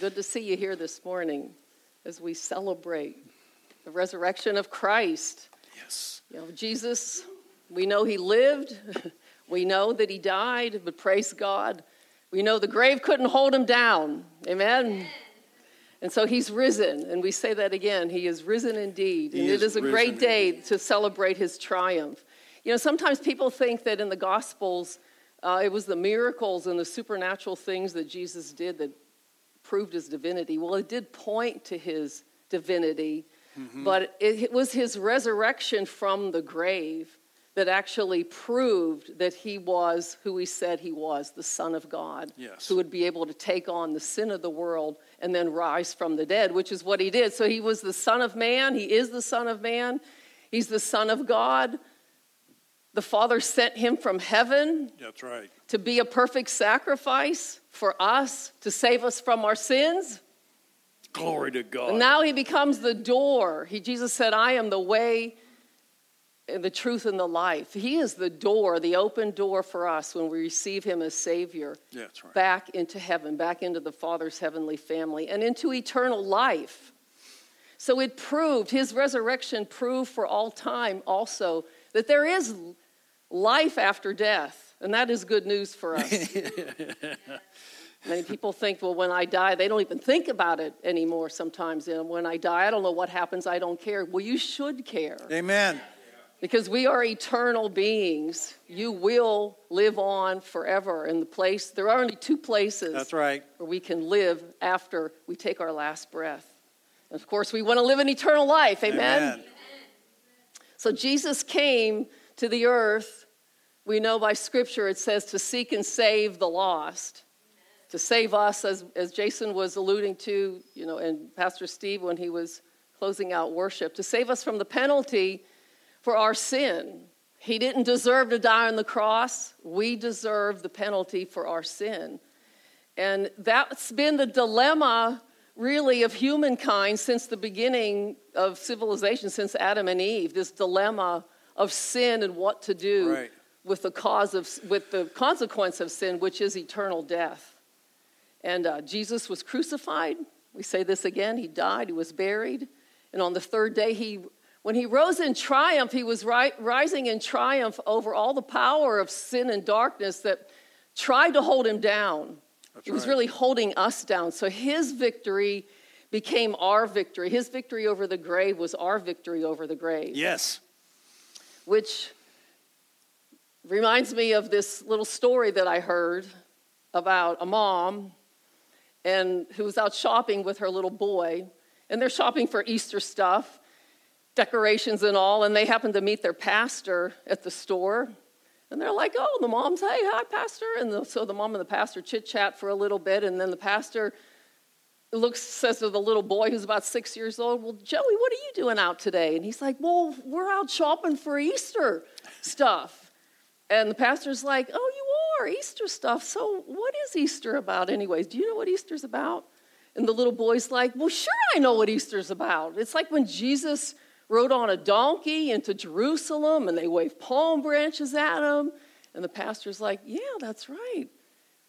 Good to see you here this morning as we celebrate the resurrection of Christ. Yes. You know, Jesus, we know he lived, we know that he died, but praise God, we know the grave couldn't hold him down. Amen. And so he's risen, and we say that again. He is risen indeed. He and is it is a great day indeed. to celebrate his triumph. You know, sometimes people think that in the Gospels, uh, it was the miracles and the supernatural things that Jesus did that proved his divinity. Well, it did point to his divinity, Mm-hmm. but it, it was his resurrection from the grave that actually proved that he was who he said he was the Son of God, Yes. who would be able to take on the sin of the world and then rise from the dead, which is what he did. So he was the Son of Man, he is the Son of Man, he's the Son of God. The Father sent him from heaven That's right. to be a perfect sacrifice for us to save us from our sins. Glory to God. And now he becomes the door. He, Jesus said, I am the way and the truth and the life. He is the door, the open door for us when we receive him as Savior Yeah, That's right. back into heaven, back into the Father's heavenly family, and into eternal life. So it proved, his resurrection proved for all time also that there is life after death. And that is good news for us. Many people think, well, when I die, they don't even think about it anymore sometimes. And when I die, I don't know what happens, I don't care. Well, you should care Amen. because we are eternal beings. You will live on forever in the place. There are only two places That's right. where we can live after we take our last breath. And of course, we want to live an eternal life. Amen. So Jesus came to the earth. We know by scripture it says to seek and save the lost. To save us, as, as Jason was alluding to, you know, and Pastor Steve when he was closing out worship, to save us from the penalty for our sin. He didn't deserve to die on the cross. We deserve the penalty for our sin. And that's been the dilemma, really, of humankind since the beginning of civilization, since Adam and Eve. This dilemma of sin and what to do Right. With the cause of, with the consequence of sin, which is eternal death. And uh, Jesus was crucified. We say this again. He died. He was buried, and on the third day, he when he rose in triumph, he was ri- rising in triumph over all the power of sin and darkness that tried to hold him down. That's He was right. really holding us down. So his victory became our victory. His victory over the grave was our victory over the grave, Yes. which reminds me of this little story that I heard about a mom and who was out shopping with her little boy, and they're shopping for Easter stuff, decorations and all, and they happen to meet their pastor at the store. And they're like, oh, the mom's, hey, hi, pastor. And the, so the mom and the pastor chit chat for a little bit, and then the pastor looks, says to the little boy who's about six years old, well, Joey, what are you doing out today? And he's like, well, we're out shopping for Easter stuff. And the pastor's like, oh, you are, Easter stuff. So what is Easter about, anyways? Do you know what Easter's about? And the little boy's like, well, sure, I know what Easter's about. It's like when Jesus rode on a donkey into Jerusalem and they waved palm branches at him. And the pastor's like, yeah, that's right.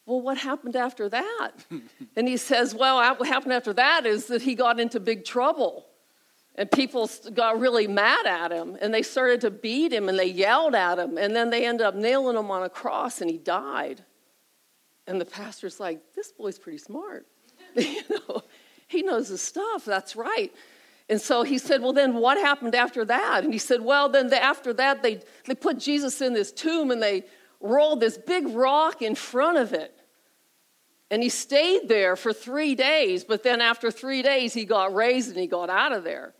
Well, what happened after that? and he says, well, what happened after that is that he got into big trouble. And people got really mad at him and they started to beat him and they yelled at him. And then they ended up nailing him on a cross and he died. And the pastor's like, this boy's pretty smart. you know, he knows his stuff. That's right. And so he said, Well, then what happened after that? And he said, Well, then the, after that, they, they put Jesus in this tomb and they rolled this big rock in front of it. And he stayed there for three days, but then after three days, he got raised and he got out of there.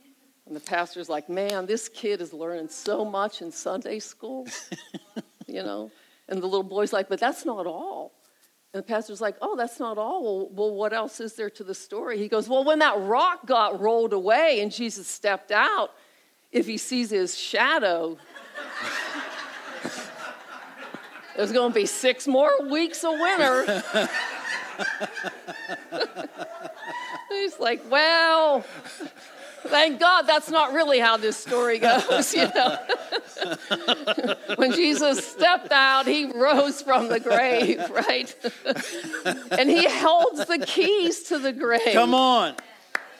And the pastor's like, Man, this kid is learning so much in Sunday school, you know? And the little boy's like, But that's not all. And the pastor's like, Oh, that's not all. Well, well, what else is there to the story? He goes, Well, when that rock got rolled away and Jesus stepped out, if he sees his shadow, there's going to be six more weeks of winter. He's like, Well, thank God that's not really how this story goes, you know. when Jesus stepped out, he rose from the grave, right? and he holds the keys to the grave. Come on.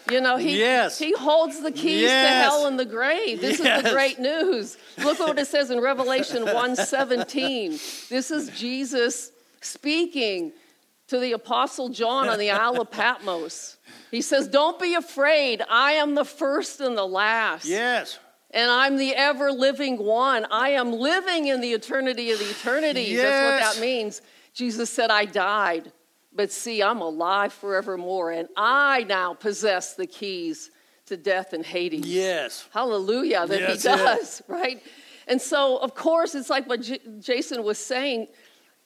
You know, he, Yes. he holds the keys to hell and the grave. This is the great news. Look what it says in Revelation 1:17. This is Jesus speaking to the apostle John on the Isle of Patmos. He says, "Don't be afraid. I am the first and the last." Yes. And I'm the ever living one. I am living in the eternity of the eternities. That's what that means. Jesus said, I died, but see, I'm alive forevermore, and I now possess the keys to death and Hades. Yes. Hallelujah that Yes, he yes. does, right? And so, of course, it's like what J- Jason was saying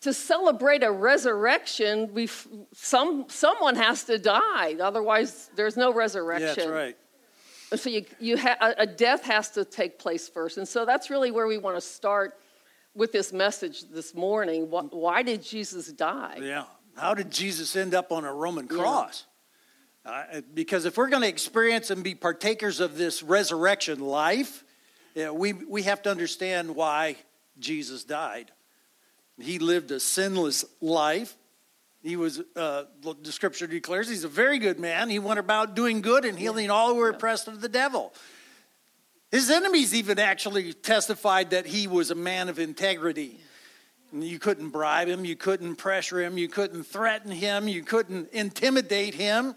to celebrate a resurrection, we some, someone has to die. Otherwise, there's no resurrection. That's right. And So you, you ha- a death has to take place first. And so that's really where we want to start with this message this morning. Why, why did Jesus die? Yeah. How did Jesus end up on a Roman cross? Uh, because if we're going to experience and be partakers of this resurrection life, yeah, we, we have to understand why Jesus died. He lived a sinless life. He was, uh, the scripture declares, he's a very good man. He went about doing good and healing all who were oppressed of the devil. His enemies even actually testified that he was a man of integrity. And You couldn't bribe him, you couldn't pressure him, you couldn't threaten him, you couldn't intimidate him.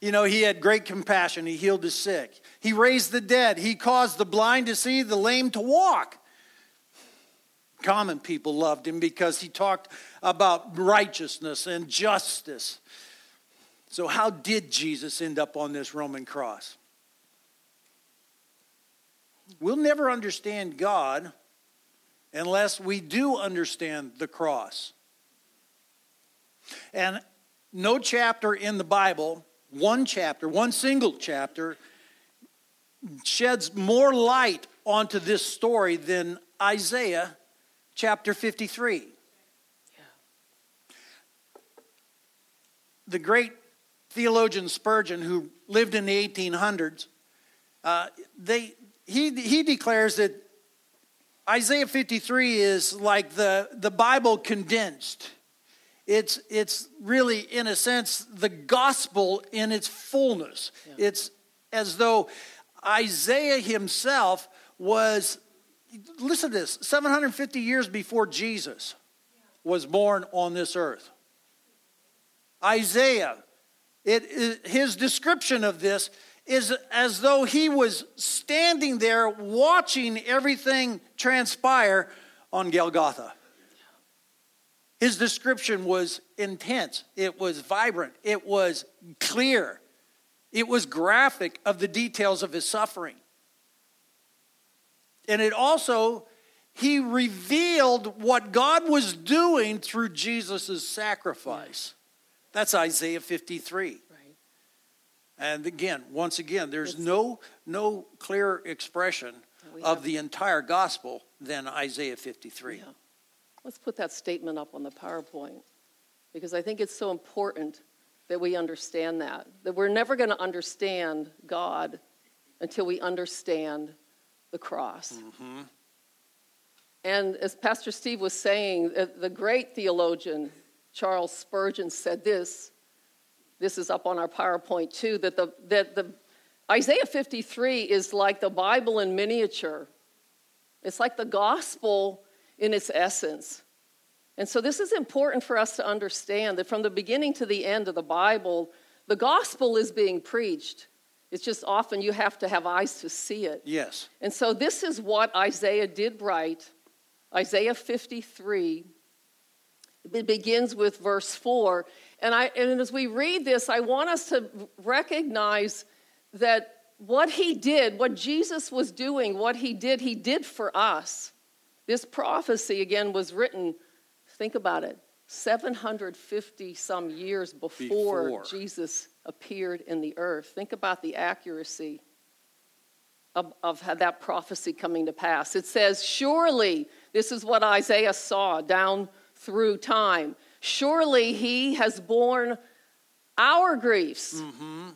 You know, he had great compassion. He healed the sick. He raised the dead. He caused the blind to see, the lame to walk. Common people loved him because he talked about righteousness and justice. So, how did Jesus end up on this Roman cross? We'll never understand God unless we do understand the cross. And no chapter in the Bible, one chapter, one single chapter, sheds more light onto this story than Isaiah chapter 53. The great theologian Spurgeon, who lived in the 1800s, uh, they, he, he declares that Isaiah 53 is like the, the Bible condensed. It's, it's really, in a sense, the gospel in its fullness. It's as though Isaiah himself was, listen to this, 750 years before Jesus was born on this earth. Isaiah, it, his description of this is as though he was standing there watching everything transpire on Golgotha. His description was intense, it was vibrant, it was clear, it was graphic of the details of his suffering. And it also, he revealed what God was doing through Jesus' sacrifice. That's Isaiah 53. Right. And again, once again, there's no no clearer expression oh, of the entire gospel than Isaiah 53. Yeah. Let's put that statement up on the PowerPoint because I think it's so important that we understand that. That we're never going to understand God until we understand the cross. And as Pastor Steve was saying, uh, the great theologian Charles Spurgeon said this. This is up on our PowerPoint too. That the that the Isaiah 53 is like the Bible in miniature. It's like the gospel in its essence. And so, this is important for us to understand that from the beginning to the end of the Bible, the gospel is being preached. It's just often you have to have eyes to see it. Yes. And so, this is what Isaiah did write Isaiah 53. It begins with verse 4. And, I, and as we read this, I want us to recognize that what he did, what Jesus was doing, what he did, he did for us. This prophecy, again, was written, think about it, 750 some years before, Before. Jesus appeared in the earth. Think about the accuracy of, of that prophecy coming to pass. It says, Surely, this is what Isaiah saw down through time. Surely he has borne our griefs mm-hmm.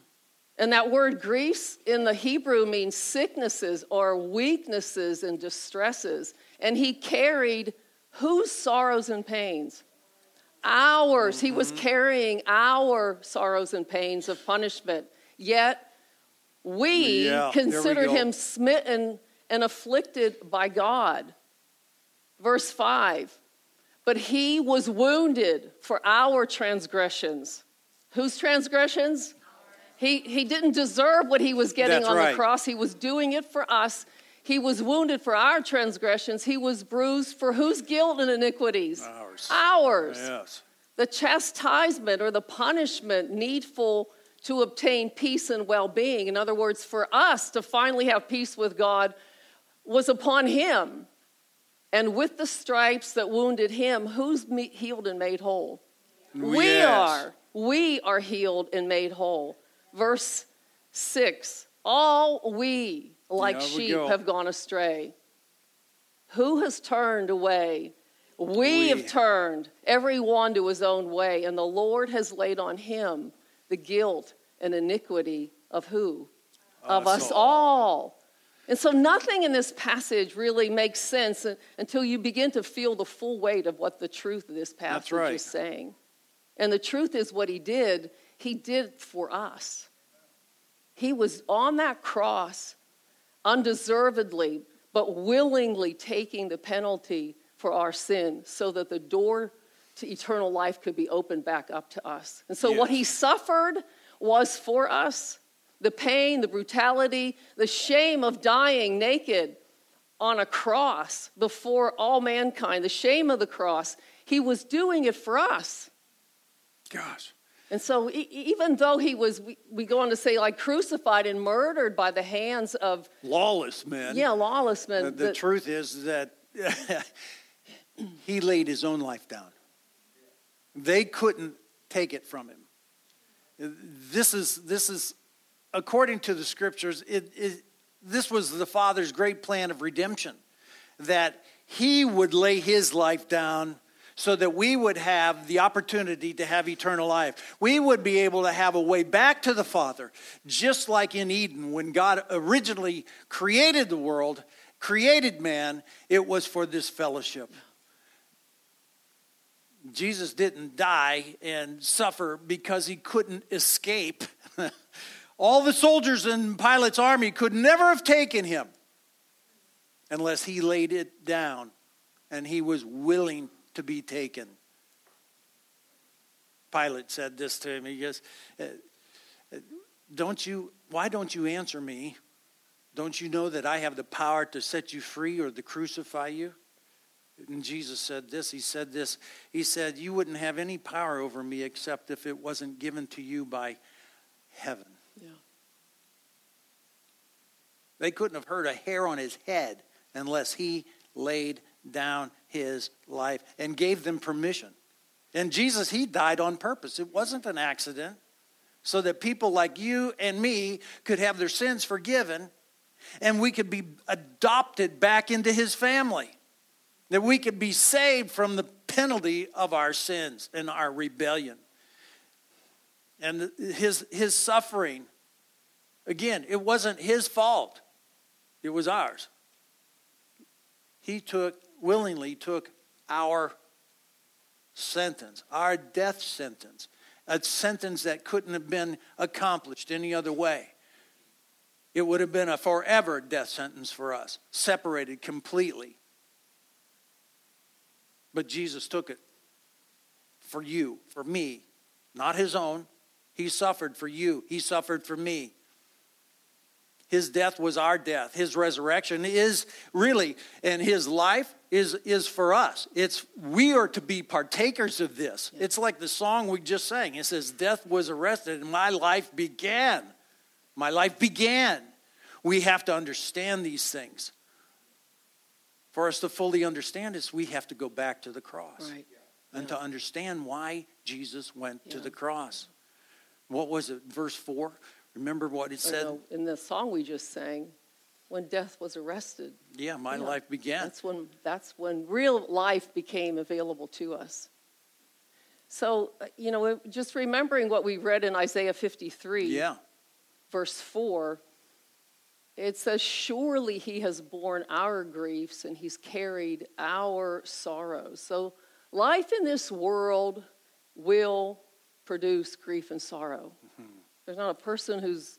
And that word griefs in the Hebrew means sicknesses or weaknesses and distresses. And he carried whose sorrows and pains? Ours. Mm-hmm. He was mm-hmm. carrying our sorrows and pains of punishment. Yet we yeah, considered we him smitten and afflicted by God. Verse 5 But he was wounded for our transgressions. Whose transgressions? He, he didn't deserve what he was getting That's on right. the cross. He was doing it for us. He was wounded for our transgressions. He was bruised for whose guilt and iniquities? Ours. Ours. Yes. The chastisement or the punishment needful to obtain peace and well being, in other words, for us to finally have peace with God, was upon him. And with the stripes that wounded him, who's healed and made whole? Yes. We are. We are healed and made whole. Verse 6 All we, like sheep, go. have gone astray. Who has turned away? We, we have turned, every one to his own way, and the Lord has laid on him the guilt and iniquity of who? Of us all. all. And so nothing in this passage really makes sense until you begin to feel the full weight of what the truth of this passage right. is saying. And the truth is what he did, he did for us. He was on that cross undeservedly, but willingly taking the penalty for our sin so that the door to eternal life could be opened back up to us. And so, yes. what he suffered was for us the pain, the brutality, the shame of dying naked on a cross before all mankind, the shame of the cross. He was doing it for us. Gosh. And so, even though he was, we, go on to say, like crucified and murdered by the hands of lawless men. Yeah, lawless men. The, the truth is that he laid his own life down. They couldn't take it from him. This is, this is according to the scriptures, it, it, this was the Father's great plan of redemption that he would lay his life down so that we would have the opportunity to have eternal life. We would be able to have a way back to the Father, just like in Eden when God originally created the world, created man, it was for this fellowship. Jesus didn't die and suffer because he couldn't escape. All the soldiers in Pilate's army could never have taken him unless he laid it down and he was willing to be taken. Pilate said this to him. He goes, uh, Don't you, why don't you answer me? Don't you know that I have the power to set you free or to crucify you? And Jesus said this. He said this. He said, You wouldn't have any power over me except if it wasn't given to you by heaven. Yeah. They couldn't have hurt a hair on his head unless he laid down his life and gave them permission. And Jesus, he died on purpose. It wasn't an accident. So that people like you and me could have their sins forgiven and we could be adopted back into his family that we could be saved from the penalty of our sins and our rebellion. And his, his suffering, again, it wasn't his fault, it was ours. He took, willingly took our sentence, our death sentence, a sentence that couldn't have been accomplished any other way. It would have been a forever death sentence for us, separated completely but Jesus took it for you, for me, not his own. He suffered for you, he suffered for me. His death was our death. His resurrection is really, and his life is, is for us. It's we are to be partakers of this. Yeah. It's like the song we just sang. It says, Death was arrested and my life began. My life began. We have to understand these things. For us to fully understand this, we have to go back to the cross. Right. And yeah. to understand why Jesus went to the cross. What was it, verse 4? Remember what it said? No, in the song we just sang, when death was arrested. Yeah, my yeah. life began. That's when, that's when real life became available to us. So, uh, you know, just remembering what we read in Isaiah 53. Yeah. verse 4, it says, Surely he has borne our griefs and he's carried our sorrows. So life in this world will produce grief and sorrow. There's not a person who's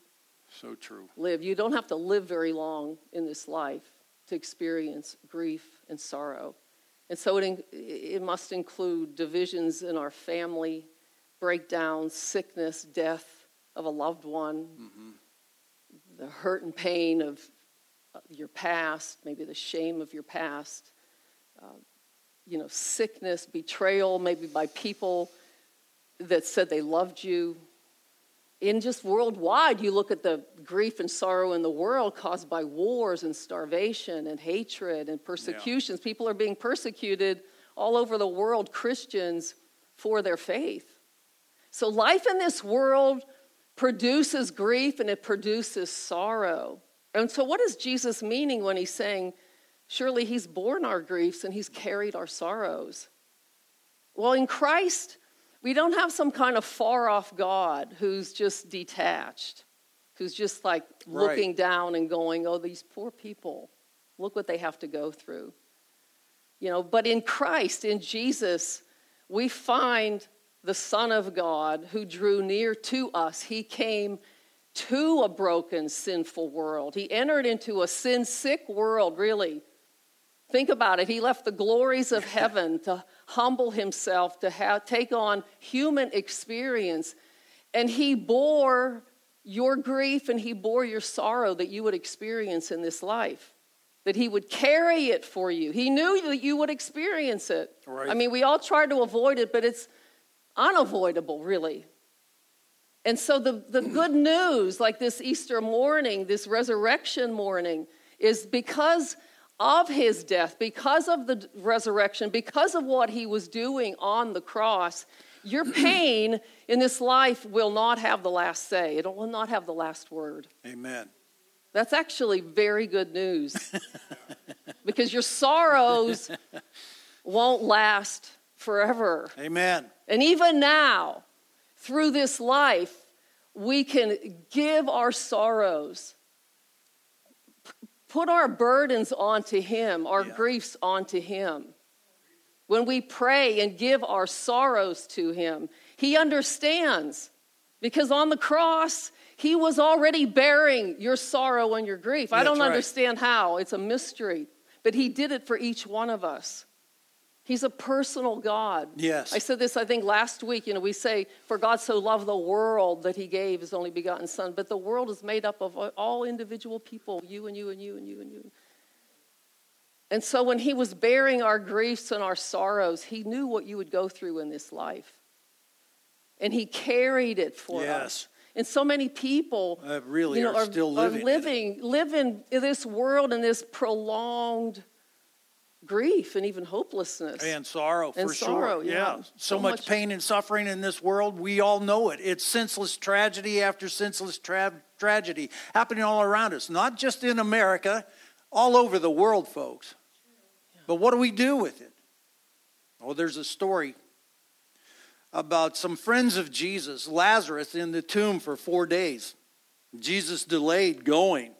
so true. Live. You don't have to live very long in this life to experience grief and sorrow. And so it, it must include divisions in our family, breakdowns, sickness, death of a loved one, mm-hmm. the hurt and pain of your past, maybe the shame of your past, uh, you know, sickness, betrayal, maybe by people that said they loved you, in just worldwide, you look at the grief and sorrow in the world caused by wars and starvation and hatred and persecutions. Yeah. People are being persecuted all over the world, Christians, for their faith. So, life in this world produces grief and it produces sorrow. And so, what is Jesus meaning when he's saying, Surely he's borne our griefs and he's carried our sorrows? Well, in Christ, we don't have some kind of far off God who's just detached, who's just like looking down and going, oh, these poor people, look what they have to go through. You know, but in Christ, in Jesus, we find the Son of God who drew near to us. He came to a broken, sinful world. He entered into a sin sick world, really. Think about it. He left the glories of heaven to humble himself, to have, take on human experience. And he bore your grief and he bore your sorrow that you would experience in this life. That he would carry it for you. He knew that you would experience it. Right. I mean, we all try to avoid it, but it's unavoidable, really. And so, the, the good news, like this Easter morning, this resurrection morning, is because of his death, because of the resurrection, because of what he was doing on the cross, your pain in this life will not have the last say. It will not have the last word. Amen. That's actually very good news because your sorrows won't last forever. Amen. And even now, through this life, we can give our sorrows put our burdens onto Him, our yeah. griefs onto Him. When we pray and give our sorrows to Him, He understands because on the cross, He was already bearing your sorrow and your grief. I don't right. understand how, it's a mystery, but He did it for each one of us. He's a personal God. Yes. I said this, I think, last week. You know, we say, For God so loved the world that he gave his only begotten Son. But the world is made up of all individual people you and you and you and you and you. And so when he was bearing our griefs and our sorrows, he knew what you would go through in this life. And he carried it for yes. us. And so many people uh, really you know, are, are, still living, are living, live in this world in this prolonged grief and even hopelessness and sorrow and for sorrow, sure. Yeah. yeah. So, so much, much, pain and suffering in this world. We all know it. It's senseless tragedy after senseless tra- tragedy happening all around us, not just in America, all over the world, folks. Yeah. But what do we do with it? Well, there's a story about some friends of Jesus, Lazarus, in the tomb for four days. Jesus delayed going,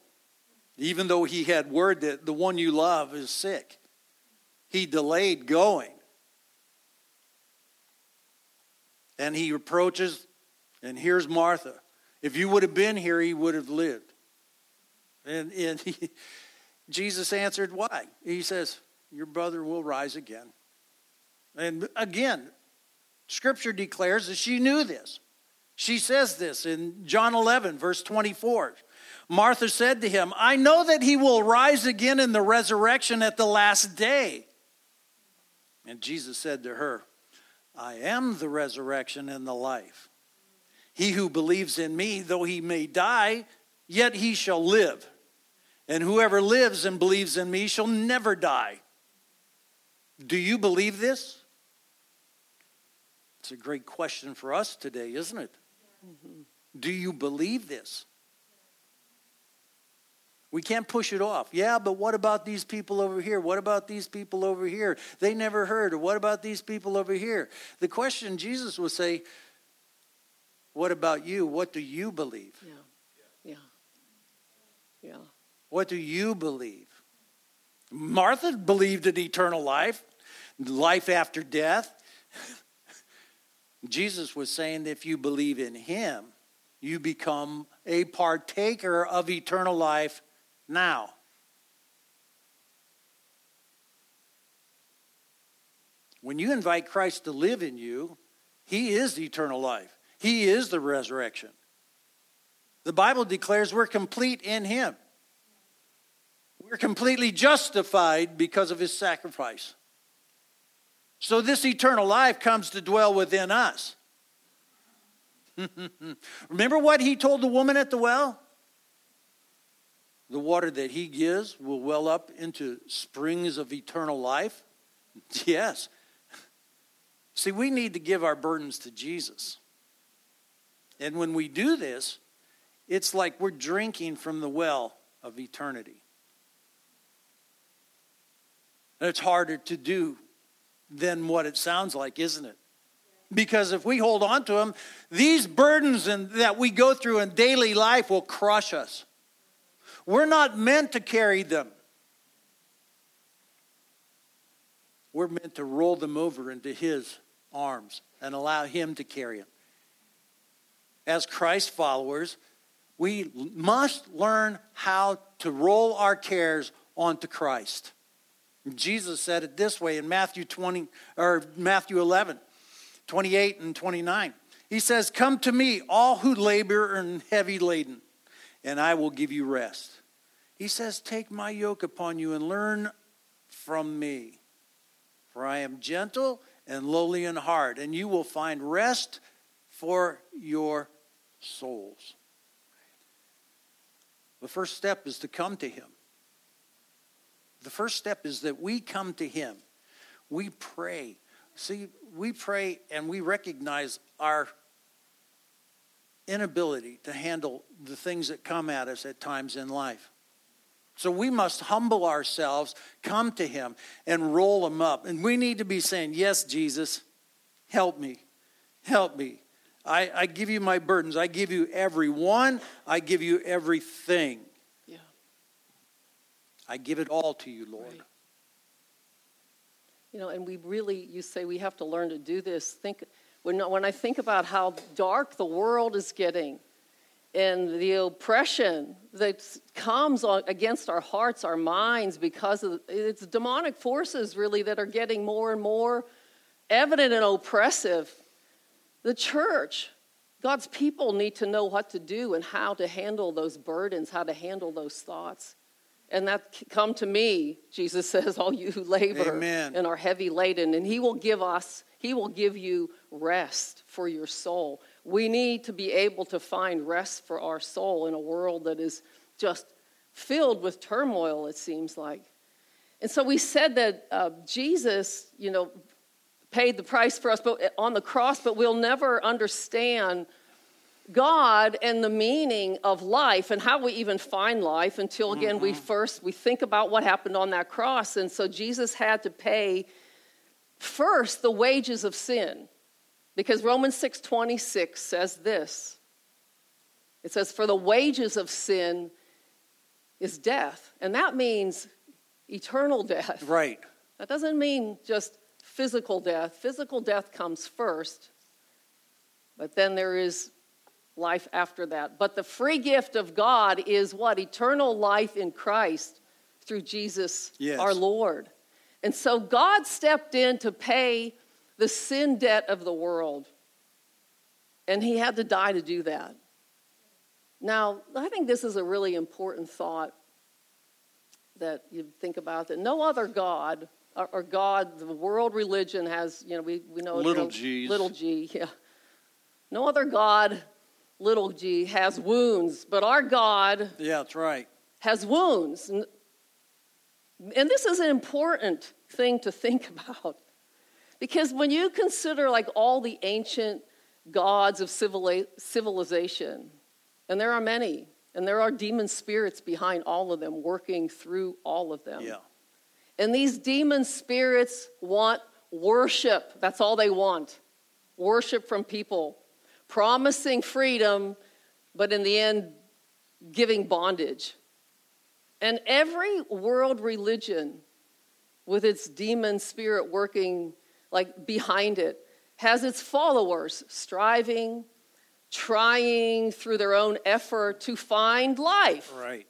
even though he had word that the one you love is sick he delayed going. And he approaches, and here's Martha. If you would have been here, he would have lived. And, and he, Jesus answered, Why? He says, Your brother will rise again. And again, Scripture declares that she knew this. She says this in John 11, verse 24. Martha said to him, I know that he will rise again in the resurrection at the last day. And Jesus said to her, I am the resurrection and the life. He who believes in me, though he may die, yet he shall live. And whoever lives and believes in me shall never die. Do you believe this? It's a great question for us today, isn't it? Mm-hmm. Do you believe this? We can't push it off. Yeah, but what about these people over here? What about these people over here? They never heard. Or what about these people over here? The question Jesus would say, What about you? What do you believe? Yeah. Yeah. Yeah. What do you believe? Martha believed in eternal life, life after death. Jesus was saying that if you believe in him, you become a partaker of eternal life now. When you invite Christ to live in you, he is eternal life. He is the resurrection. The Bible declares we're complete in him. We're completely justified because of his sacrifice. So this eternal life comes to dwell within us. Remember what he told the woman at the well? The water that he gives will well up into springs of eternal life. Yes. See, we need to give our burdens to Jesus. And when we do this, it's like we're drinking from the well of eternity. And it's harder to do than what it sounds like, isn't it? Because if we hold on to them, these burdens and, that we go through in daily life will crush us. We're not meant to carry them. We're meant to roll them over into His arms and allow Him to carry them. As Christ followers, we must learn how to roll our cares onto Christ. Jesus said it this way in Matthew 20 or Matthew 11, 28 and 29. He says, "Come to me, all who labor and heavy laden, and I will give you rest." He says, "Take my yoke upon you and learn from me, for I am gentle and lowly in heart, and you will find rest for your souls." The first step is to come to him. The first step is that we come to Him. We pray. See, we pray and we recognize our inability to handle the things that come at us at times in life. So we must humble ourselves, come to Him, and roll Him up. And we need to be saying, Yes, Jesus, help me. Help me. I, I give you my burdens. I give you every one. I give you everything. Yeah. I give it all to you, Lord. Right. You know, and we really, you say we have to learn to do this. Think when, when I think about how dark the world is getting and the oppression that comes on, against our hearts, our minds, because of it's demonic forces really that are getting more and more evident and oppressive. The church, God's people need to know what to do and how to handle those burdens, how to handle those thoughts. And that come to me, Jesus says, all you who labor Amen. and are heavy laden, and he will give us, he will give you rest for your soul. We need to be able to find rest for our soul in a world that is just filled with turmoil, it seems like. And so we said that uh, Jesus, you know, paid the price for us but on the cross, but we'll never understand God and the meaning of life and how we even find life until again mm-hmm. we first we think about what happened on that cross and so Jesus had to pay first the wages of sin because Romans 6:26 says this it says for the wages of sin is death and that means eternal death right that doesn't mean just physical death physical death comes first but then there is life after that. But the free gift of God is what? Eternal life in Christ through Jesus yes. our Lord. And so God stepped in to pay the sin debt of the world. And he had to die to do that. Now, I think this is a really important thought that you think about that no other God or, or God, the world religion has, you know, we, we know little g, little g, yeah. No other God little g, has wounds, but our God yeah, that's right. has wounds. And, and this is an important thing to think about. Because when you consider like all the ancient gods of civilization, and there are many, and there are demon spirits behind all of them, working through all of them. Yeah. And these demon spirits want worship. That's all they want worship from people promising freedom, but in the end, giving bondage. And every world religion, with its demon spirit working like behind it, has its followers striving, trying through their own effort to find life. Right.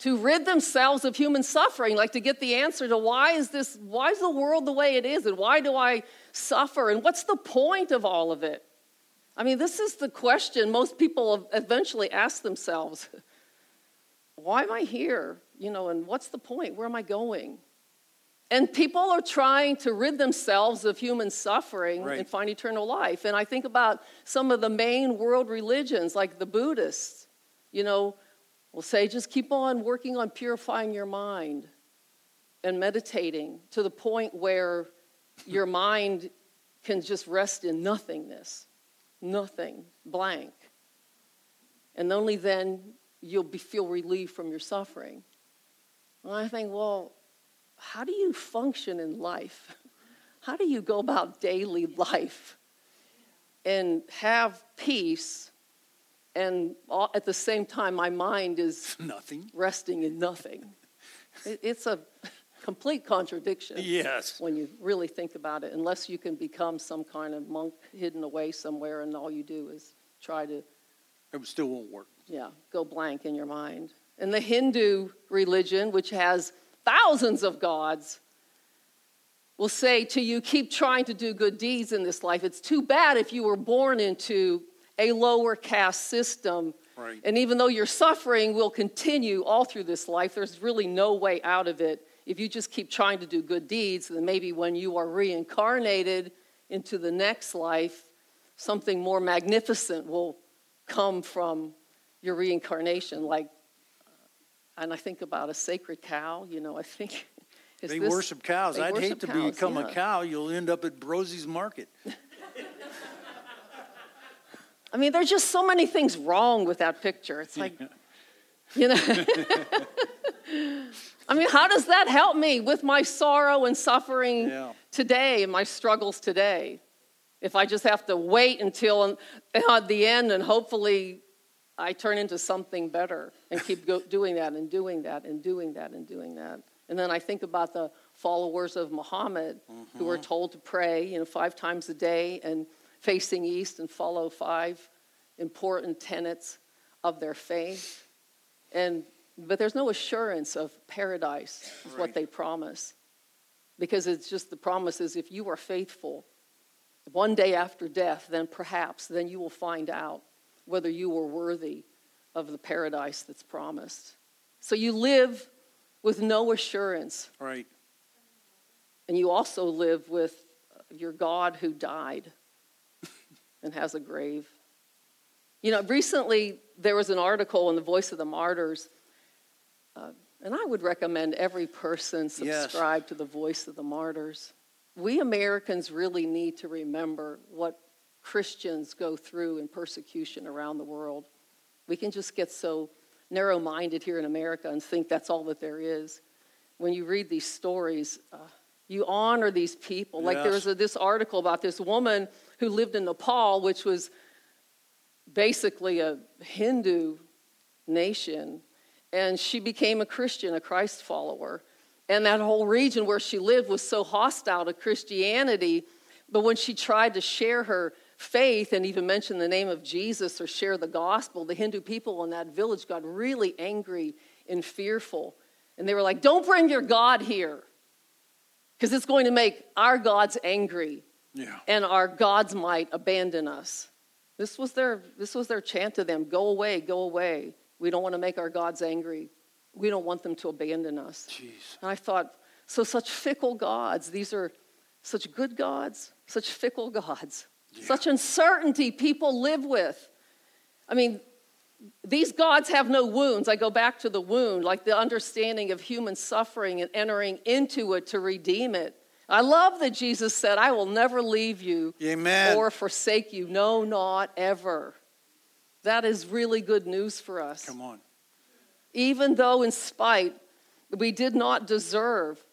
To rid themselves of human suffering, like to get the answer to why is this, why is the world the way it is, and why do I suffer, and what's the point of all of it? I mean, this is the question most people eventually ask themselves why am I here? You know, and what's the point? Where am I going? And people are trying to rid themselves of human suffering right. and find eternal life. And I think about some of the main world religions, like the Buddhists, you know, will say just keep on working on purifying your mind and meditating to the point where your mind can just rest in nothingness, nothing, blank. And only then you'll be, feel relief from your suffering. And I think, well, how do you function in life? How do you go about daily life and have peace and all, at the same time my mind is nothing resting in nothing? It, it's a complete contradiction. Yes. When you really think about it, unless you can become some kind of monk hidden away somewhere and all you do is try to. It still won't work. Yeah, go blank in your mind. And the Hindu religion, which has thousands of gods, will say to you, Keep trying to do good deeds in this life. It's too bad if you were born into a lower caste system. Right. And even though your suffering will continue all through this life, there's really no way out of it. If you just keep trying to do good deeds, then maybe when you are reincarnated into the next life, something more magnificent will come from your reincarnation, like and I think about a sacred cow, you know, I think. They this, worship cows. They I'd worship hate to cows, become yeah. a cow. You'll end up at Brosie's Market. I mean, there's just so many things wrong with that picture. It's like, you know. I mean, how does that help me with my sorrow and suffering yeah. today and my struggles today? If I just have to wait until uh, the end and hopefully I turn into something better and keep go, doing that and doing that and doing that and doing that. And then I think about the followers of Muhammad mm-hmm. who were told to pray, you know, five times a day and facing east and follow five important tenets of their faith. And but there's no assurance of paradise is right. what they promise. Because it's just the promise is if you are faithful, one day after death, then perhaps then you will find out whether you were worthy of the paradise that's promised. So you live with no assurance. Right. And you also live with your God who died and has a grave. You know, recently there was an article in the Voice of the Martyrs, uh, and I would recommend every person subscribe yes. to the Voice of the Martyrs. We Americans really need to remember what Christians go through in persecution around the world. We can just get so narrow minded here in America and think that's all that there is. When you read these stories, uh, you honor these people. Like yes. there was a, this article about this woman who lived in Nepal, which was basically a Hindu nation, and she became a Christian, a Christ follower. And that whole region where she lived was so hostile to Christianity. But when she tried to share her faith and even mention the name of Jesus or share the gospel, the Hindu people in that village got really angry and fearful. And they were like, Don't bring your God here because it's going to make our gods angry. Yeah. And our gods might abandon us. This was, their, this was their chant to them go away, go away. We don't want to make our gods angry. We don't want them to abandon us. Jeez. And I thought, so such fickle gods. These are such good gods, such fickle gods. Yeah. Such uncertainty people live with. I mean, these gods have no wounds. I go back to the wound, like the understanding of human suffering and entering into it to redeem it. I love that Jesus said, I will never leave you Amen. or forsake you. No, not ever. That is really good news for us. Come on. Even though, in spite, we did not deserve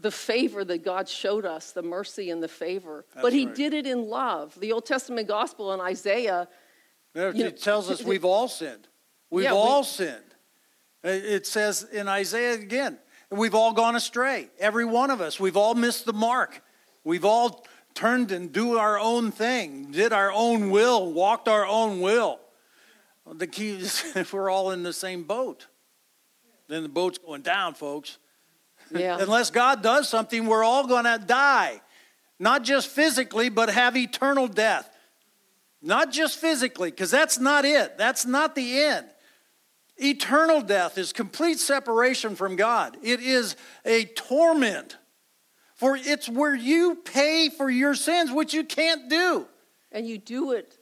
the favor that God showed us, the mercy and the favor. That's but He right. did it in love. The Old Testament gospel in Isaiah. It know, tells us we've all sinned. We've Yeah, we- all sinned. It it says in Isaiah again, we've all gone astray. Every one of us. We've all missed the mark. We've all turned and do our own thing, did our own will, walked our own will. The key is if we're all in the same boat, then the boat's going down, folks. Yeah. Unless God does something, we're all going to die. Not just physically, but have eternal death. Not just physically, because that's not it. That's not the end. Eternal death is complete separation from God. It is a torment. For it's where you pay for your sins, which you can't do. And you do it.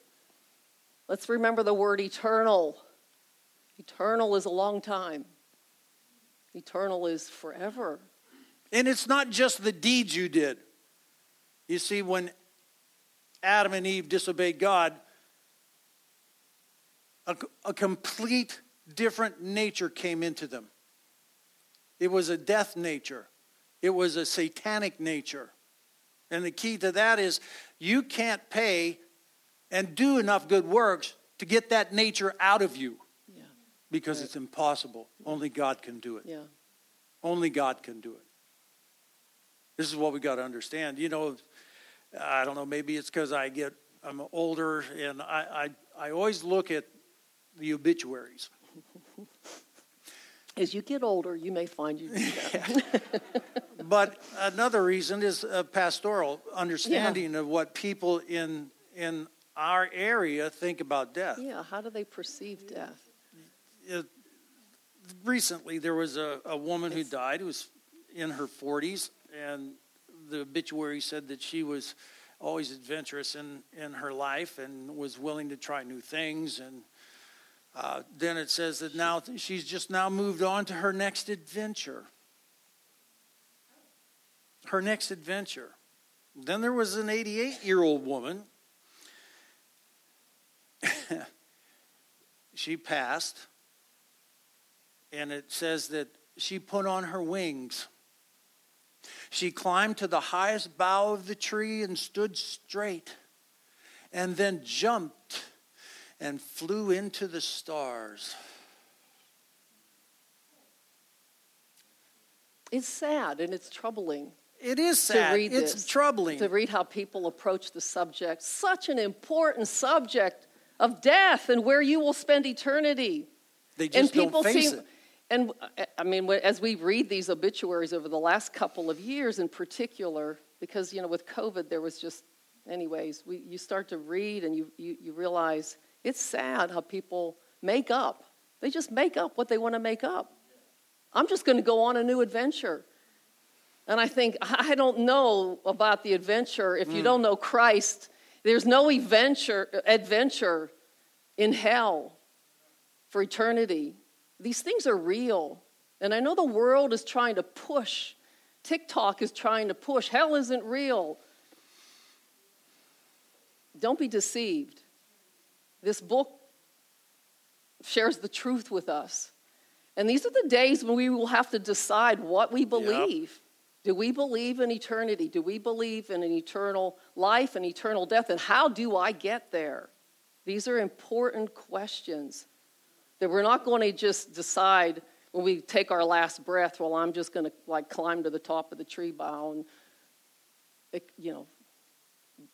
Let's remember the word eternal. Eternal is a long time, eternal is forever. And it's not just the deeds you did. You see, when Adam and Eve disobeyed God, a, a complete different nature came into them. It was a death nature, it was a satanic nature. And the key to that is you can't pay and do enough good works to get that nature out of you Yeah, because it's impossible. Only God can do it. yeah. Only God can do it. This is what we got to understand. You know, I don't know, maybe it's because I get, I'm older and I, I, I always look at the obituaries. As you get older, you may find you do that. But another reason is a pastoral understanding of what people in, in our area think about death. yeah, how do they perceive death? It- recently, there was a, a woman who died who was in her 40s, and the obituary said that she was always adventurous in, in her life and was willing to try new things. And uh, then it says that now she's just now moved on to her next adventure. Her next adventure. Then there was an 88 year old woman. she passed and it says that she put on her wings. She climbed to the highest bough of the tree and stood straight, and then jumped and flew into the stars. It's sad and it's troubling It is to sad. read it's this, troubling. to read how people approach the subject. Such an important subject of death and where you will spend eternity. they and just people don't face seem, it. And uh, I mean, as we read these obituaries over the last couple of years, in particular, because you know, with COVID, there was just, anyways, we, you start to read and you, you you realize it's sad how people make up. They just make up what they want to make up. I'm just going to go on a new adventure. And I think, I don't know about the adventure. If you don't know Christ, there's no adventure, adventure in hell for eternity. These things are real. And I know the world is trying to push, TikTok is trying to push. Hell isn't real. Don't be deceived. This book shares the truth with us. And these are the days when we will have to decide what we believe. Do we believe in eternity? Do we believe in an eternal life and eternal death? And how do I get there? These are important questions that we're not going to just decide when we take our last breath, well, I'm just going to like climb to the top of the tree bough and, eh, you know,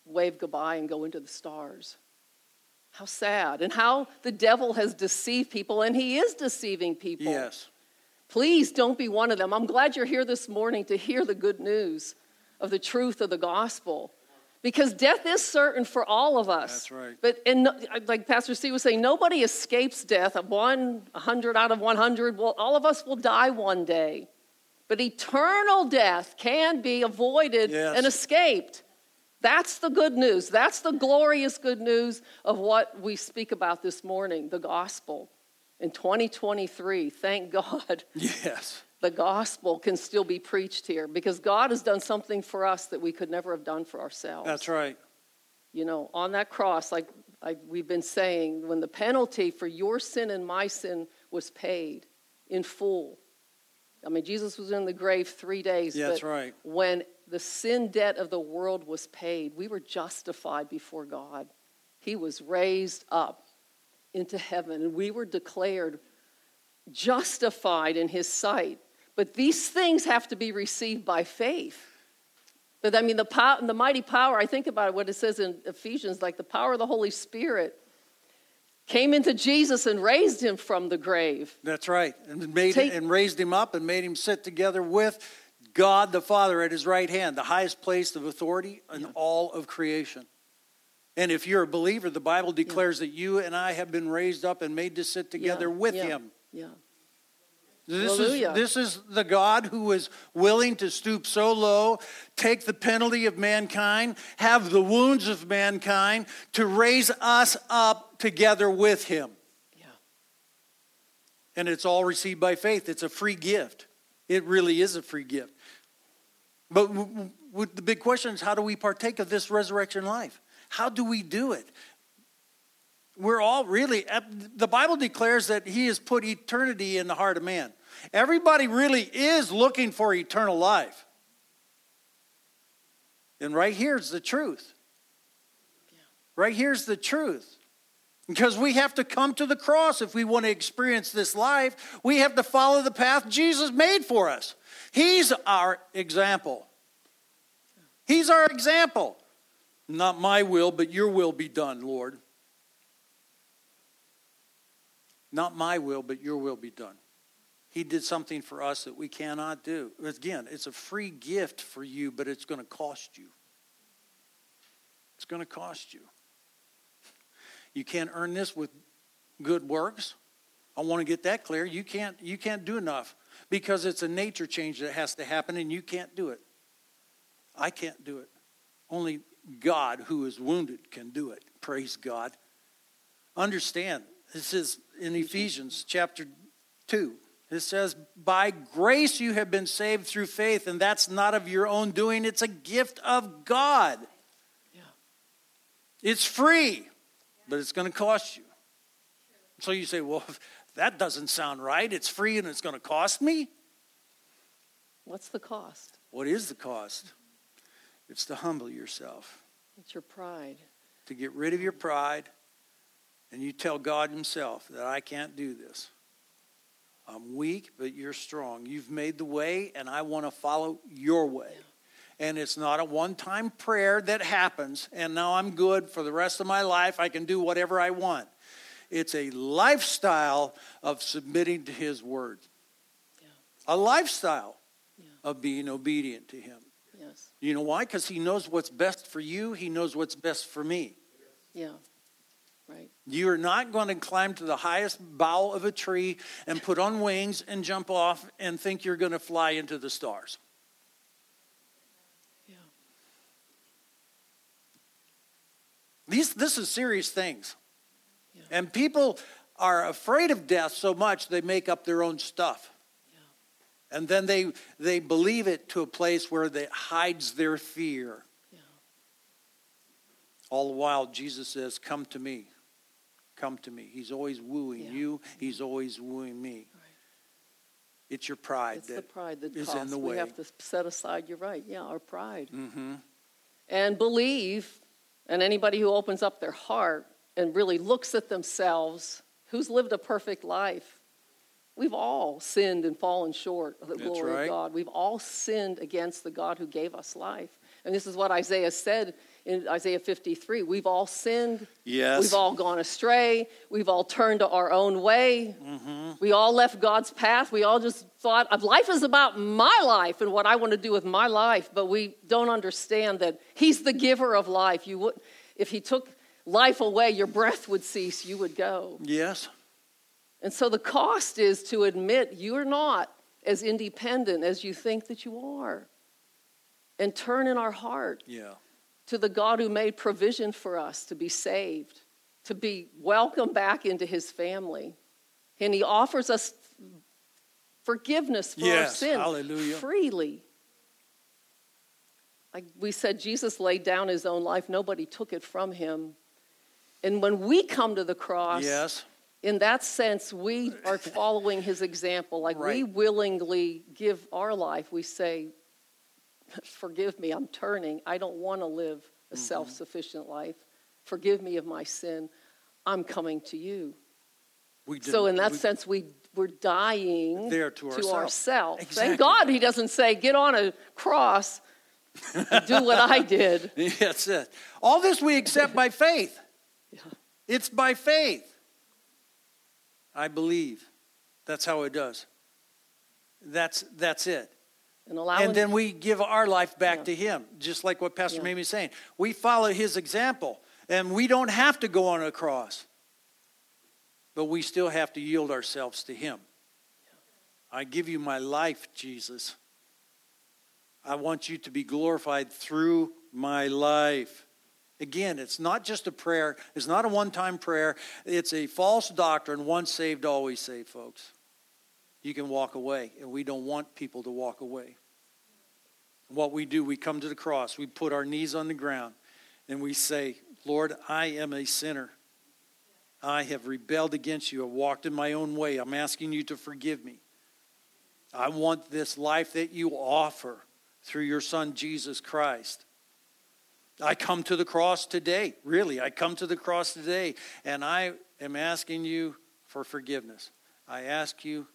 wave goodbye and go into the stars. How sad. And how the devil has deceived people, and he is deceiving people. Yes. Please don't be one of them. I'm glad you're here this morning to hear the good news of the truth of the gospel. Because death is certain for all of us. That's right. But and like Pastor Steve was saying, nobody escapes death. One, 100 out of 100, well, all of us will die one day. But eternal death can be avoided Yes. and escaped. That's the good news. That's the glorious good news of what we speak about this morning, the gospel. In 2023, thank God Yes. The gospel can still be preached here because God has done something for us that we could never have done for ourselves. That's right. You know, on that cross, like, like we've been saying, when the penalty for your sin and my sin was paid in full. I mean, Jesus was in the grave three days. Yeah, that's but right. When the sin debt of the world was paid, we were justified before God. He was raised up. into heaven, and we were declared justified in his sight. But these things have to be received by faith. But I mean, the, pow- the mighty power, I think about it, what it says in Ephesians, like the power of the Holy Spirit came into Jesus and raised him from the grave. That's right. And made Take- and raised him up and made him sit together with God the Father at his right hand, the highest place of authority in all of creation. And if you're a believer, the Bible declares that you and I have been raised up and made to sit together Yeah, with yeah, him. Yeah. This is, this is the God who is willing to stoop so low, take the penalty of mankind, have the wounds of mankind, to raise us up together with him. Yeah. And it's all received by faith. It's a free gift. It really is a free gift. But the big question is how do we partake of this resurrection life? How do we do it? We're all really, uh, the Bible declares that He has put eternity in the heart of man. Everybody really is looking for eternal life. And right here's the truth. Right here's the truth. Because we have to come to the cross if we want to experience this life. We have to follow the path Jesus made for us. He's our example. He's our example. Not my will, but your will be done, Lord. Not my will, but your will be done. He did something for us that we cannot do. Again, it's a free gift for you, but it's going to cost you. It's going to cost you. You can't earn this with good works. I want to get that clear. You can't you can't do enough because it's a nature change that has to happen and you can't do it. I can't do it. Only God who is wounded can do it. Praise God. Understand. This is in Ephesians chapter 2. It says, By grace you have been saved through faith, and that's not of your own doing, it's a gift of God. Yeah. It's free, but it's going to cost you. So you say, Well, that doesn't sound right. It's free and it's going to cost me. What's the cost? What is the cost? It's to humble yourself, It's your pride. to get rid of your pride, and you tell God Himself that I can't do this. I'm weak, but you're strong. You've made the way, and I want to follow your way. And it's not a one time prayer that happens, and now I'm good for the rest of my life. I can do whatever I want. It's a lifestyle of submitting to His word, Yeah. a lifestyle Yeah. of being obedient to Him. Yes. You know why? Because He knows what's best for you, He knows what's best for me. Yeah. Right. You are not going to climb to the highest bough of a tree and put on wings and jump off and think you're going to fly into the stars. Yeah. These, this is serious things. Yeah. And people are afraid of death so much they make up their own stuff. Yeah. And then they, they believe it to a place where it hides their fear. Yeah. All the while, Jesus says, Come to me. Come to me. He's always wooing Yeah. you, He's always wooing me. Right. It's your pride It's the pride that is costs. in the way. We have to set aside, you're right, yeah, our pride. hmm And believe, and anybody who opens up their heart and really looks at themselves, who's lived a perfect life? We've all sinned and fallen short of the That's glory right. of God. We've all sinned against the God who gave us life. And this is what Isaiah said in Isaiah 53. We've all sinned. Yes. We've all gone astray. We've all turned to our own way. Mm-hmm. We all left God's path. We all just thought of life is about my life and what I want to do with my life, but we don't understand that He's the giver of life. You would, if He took life away, your breath would cease. You would go. Yes. And so the cost is to admit you're not as independent as you think that you are, and turn in our heart Yeah. to the God who made provision for us to be saved, to be welcomed back into his family. And he offers us forgiveness for our Yes, sin hallelujah. freely. Like we said, Jesus laid down his own life, nobody took it from him. And when we come to the cross, Yes. in that sense, we are following his example. Like we willingly give our life. We say, Forgive me, I'm turning. I don't want to live a Mm-hmm. self sufficient life. Forgive me of my sin. I'm coming to you. We So in that we- sense, we we're dying There to ourselves. ourselves. Exactly. Thank God he doesn't say, "Get on a cross, do what I did." That's it. All this we accept by faith. Yeah. It's by faith. I believe. That's how it does. That's that's it. And allowing And then we give our life back Yeah. to him, just like what Pastor Yeah. Mamie is saying. We follow his example, and we don't have to go on a cross, but we still have to yield ourselves to him. I give you my life, Jesus. I want you to be glorified through my life. Again, it's not just a prayer, it's not a one time prayer, it's a false doctrine once saved, always saved, folks you can walk away. And we don't want people to walk away. What we do, we come to the cross, we put our knees on the ground, and we say, Lord, I am a sinner. I have rebelled against you. I've walked in my own way. I'm asking you to forgive me. I want this life that you offer through your Son, Jesus Christ. I come to the cross today. Really, I come to the cross today, and I am asking you for forgiveness. I ask you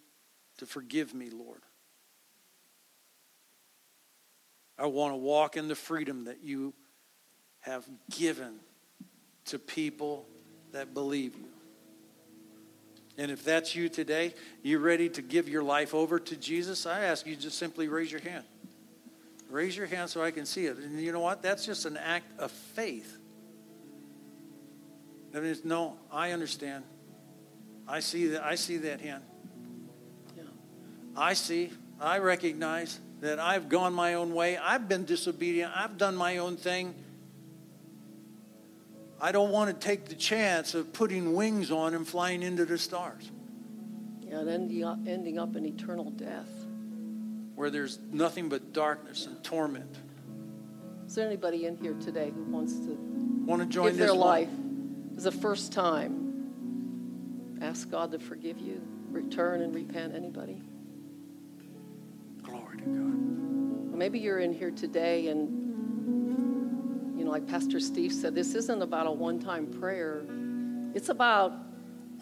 to forgive me, Lord. I want to walk in the freedom that you have given to people that believe you. And if that's you today, you're ready to give your life over to Jesus? I ask you just simply raise your hand. Raise your hand so I can see it. And you know what? That's just an act of faith. That means, no, I understand. I see that. I see that hand. Yeah. I see, I recognize that I've gone my own way. I've been disobedient. I've done my own thing. I don't want to take the chance of putting wings on and flying into the stars Yeah, and ending up, ending up in eternal death. where there's nothing but darkness and torment. Is there anybody in here today who wants to Want to join give this their life as a first time? Ask God to forgive you. Return and repent. Anybody? God. Or maybe you're in here today and you know like pastor steve said this isn't about a one-time prayer. It's about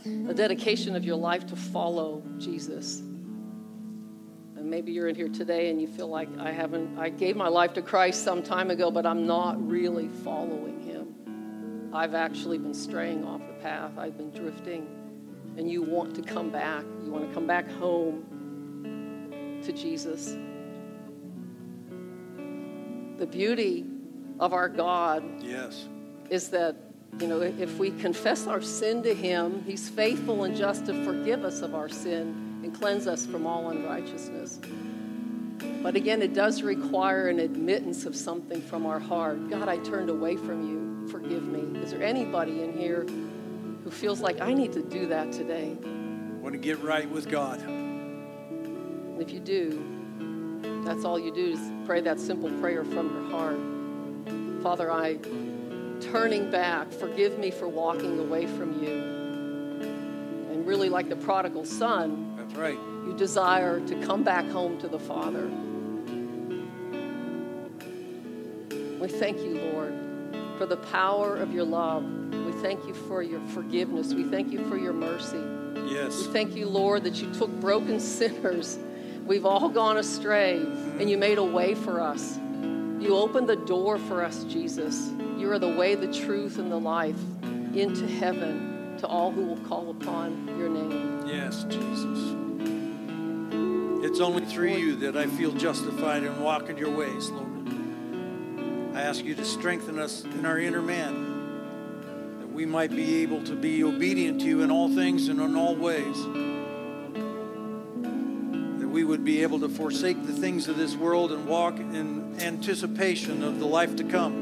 a dedication of your life to follow jesus. And maybe you're in here today and you feel like i haven't i gave my life to christ some time ago but i'm not really following him. I've actually been straying off the path. I've been drifting. And you want to come back. You want to come back home to jesus the beauty of our God Yes. is that, you know, if we confess our sin to Him, He's faithful and just to forgive us of our sin and cleanse us from all unrighteousness. But again, it does require an admittance of something from our heart. God, I turned away from you. Forgive me. Is there anybody in here who feels like I need to do that today? Want to get right with God. And if you do, that's all you do is pray that simple prayer from your heart. Father, I turning back, forgive me for walking away from you. And really, like the prodigal son, That's right. you desire to come back home to the Father. We thank you, Lord, for the power of your love. We thank you for your forgiveness. We thank you for your mercy. Yes. We thank you, Lord, that you took broken sinners. We've all gone astray, and you made a way for us. You opened the door for us, Jesus. You are the way, the truth, and the life into heaven to all who will call upon your name. Yes, Jesus. It's only through you that I feel justified in walking your ways, Lord. I ask you to strengthen us in our inner man, that we might be able to be obedient to you in all things and in all ways. Would be able to forsake the things of this world and walk in anticipation of the life to come.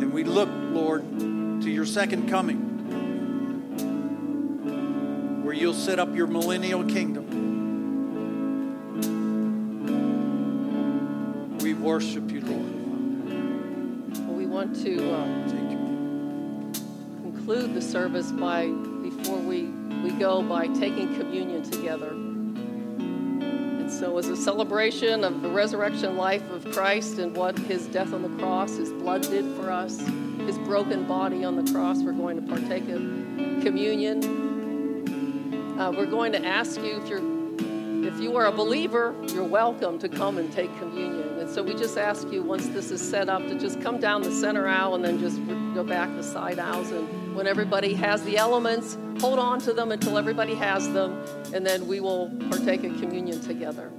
And we look, Lord, to your second coming where you'll set up your millennial kingdom. We worship you, Lord. We want to uh, conclude the service by, before we, we go, by taking communion together. And it was a celebration of the resurrection life of Christ and what his death on the cross, his blood did for us, his broken body on the cross, we're going to partake of communion. uh, we're going to ask you if you're if you are a believer, you're welcome to come and take communion. And so we just ask you once this is set up to just come down the center aisle and then just go back the side aisles. And when everybody has the elements, hold on to them until everybody has them, and then we will partake in communion together.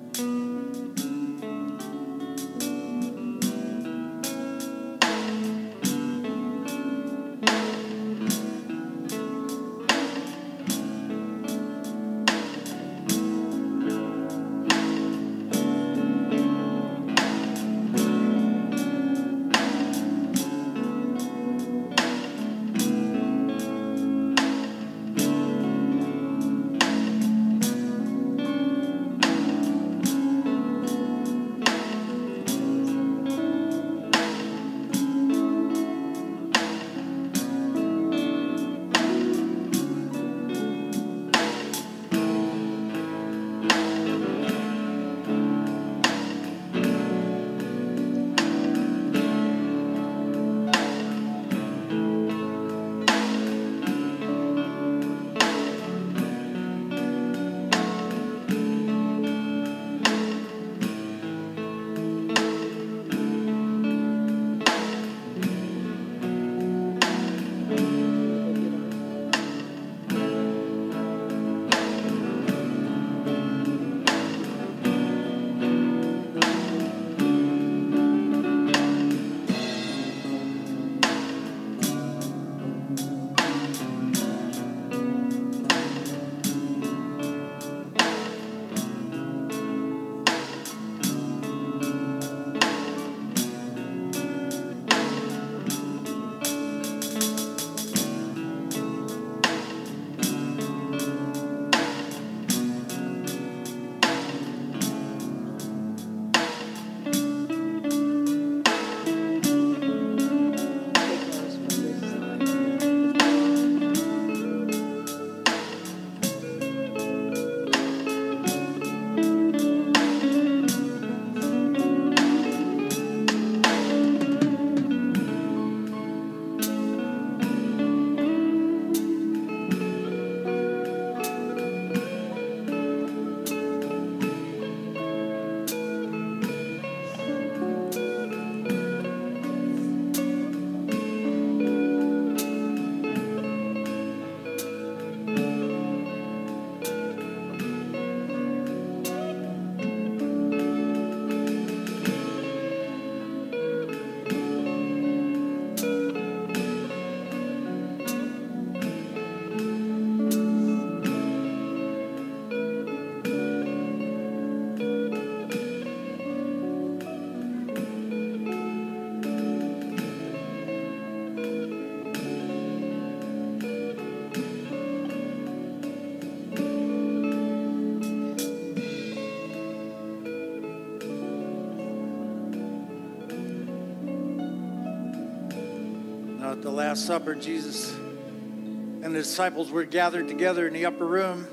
The Last Supper, Jesus and the disciples were gathered together in the upper room.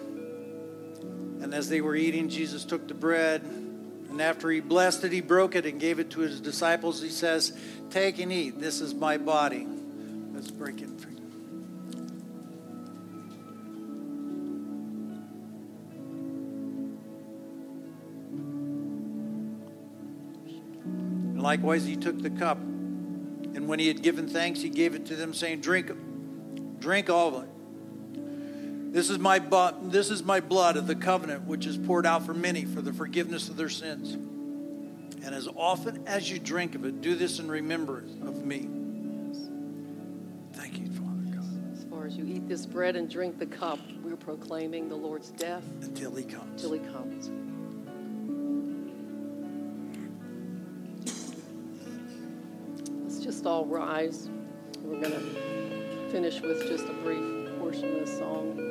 And as they were eating, Jesus took the bread. And after he blessed it, he broke it and gave it to his disciples. He says, Take and eat. This is my body. Let's break it likewise, he took the cup. And when he had given thanks, he gave it to them, saying, Drink, drink all of it. This is my bu- this is my blood of the covenant, which is poured out for many for the forgiveness of their sins. And as often as you drink of it, do this in remembrance of me. Thank you, Father God, As far as you eat this bread and drink the cup, we're proclaiming the Lord's death until he comes. Until he comes. All rise. We're going to finish with just a brief portion of this song.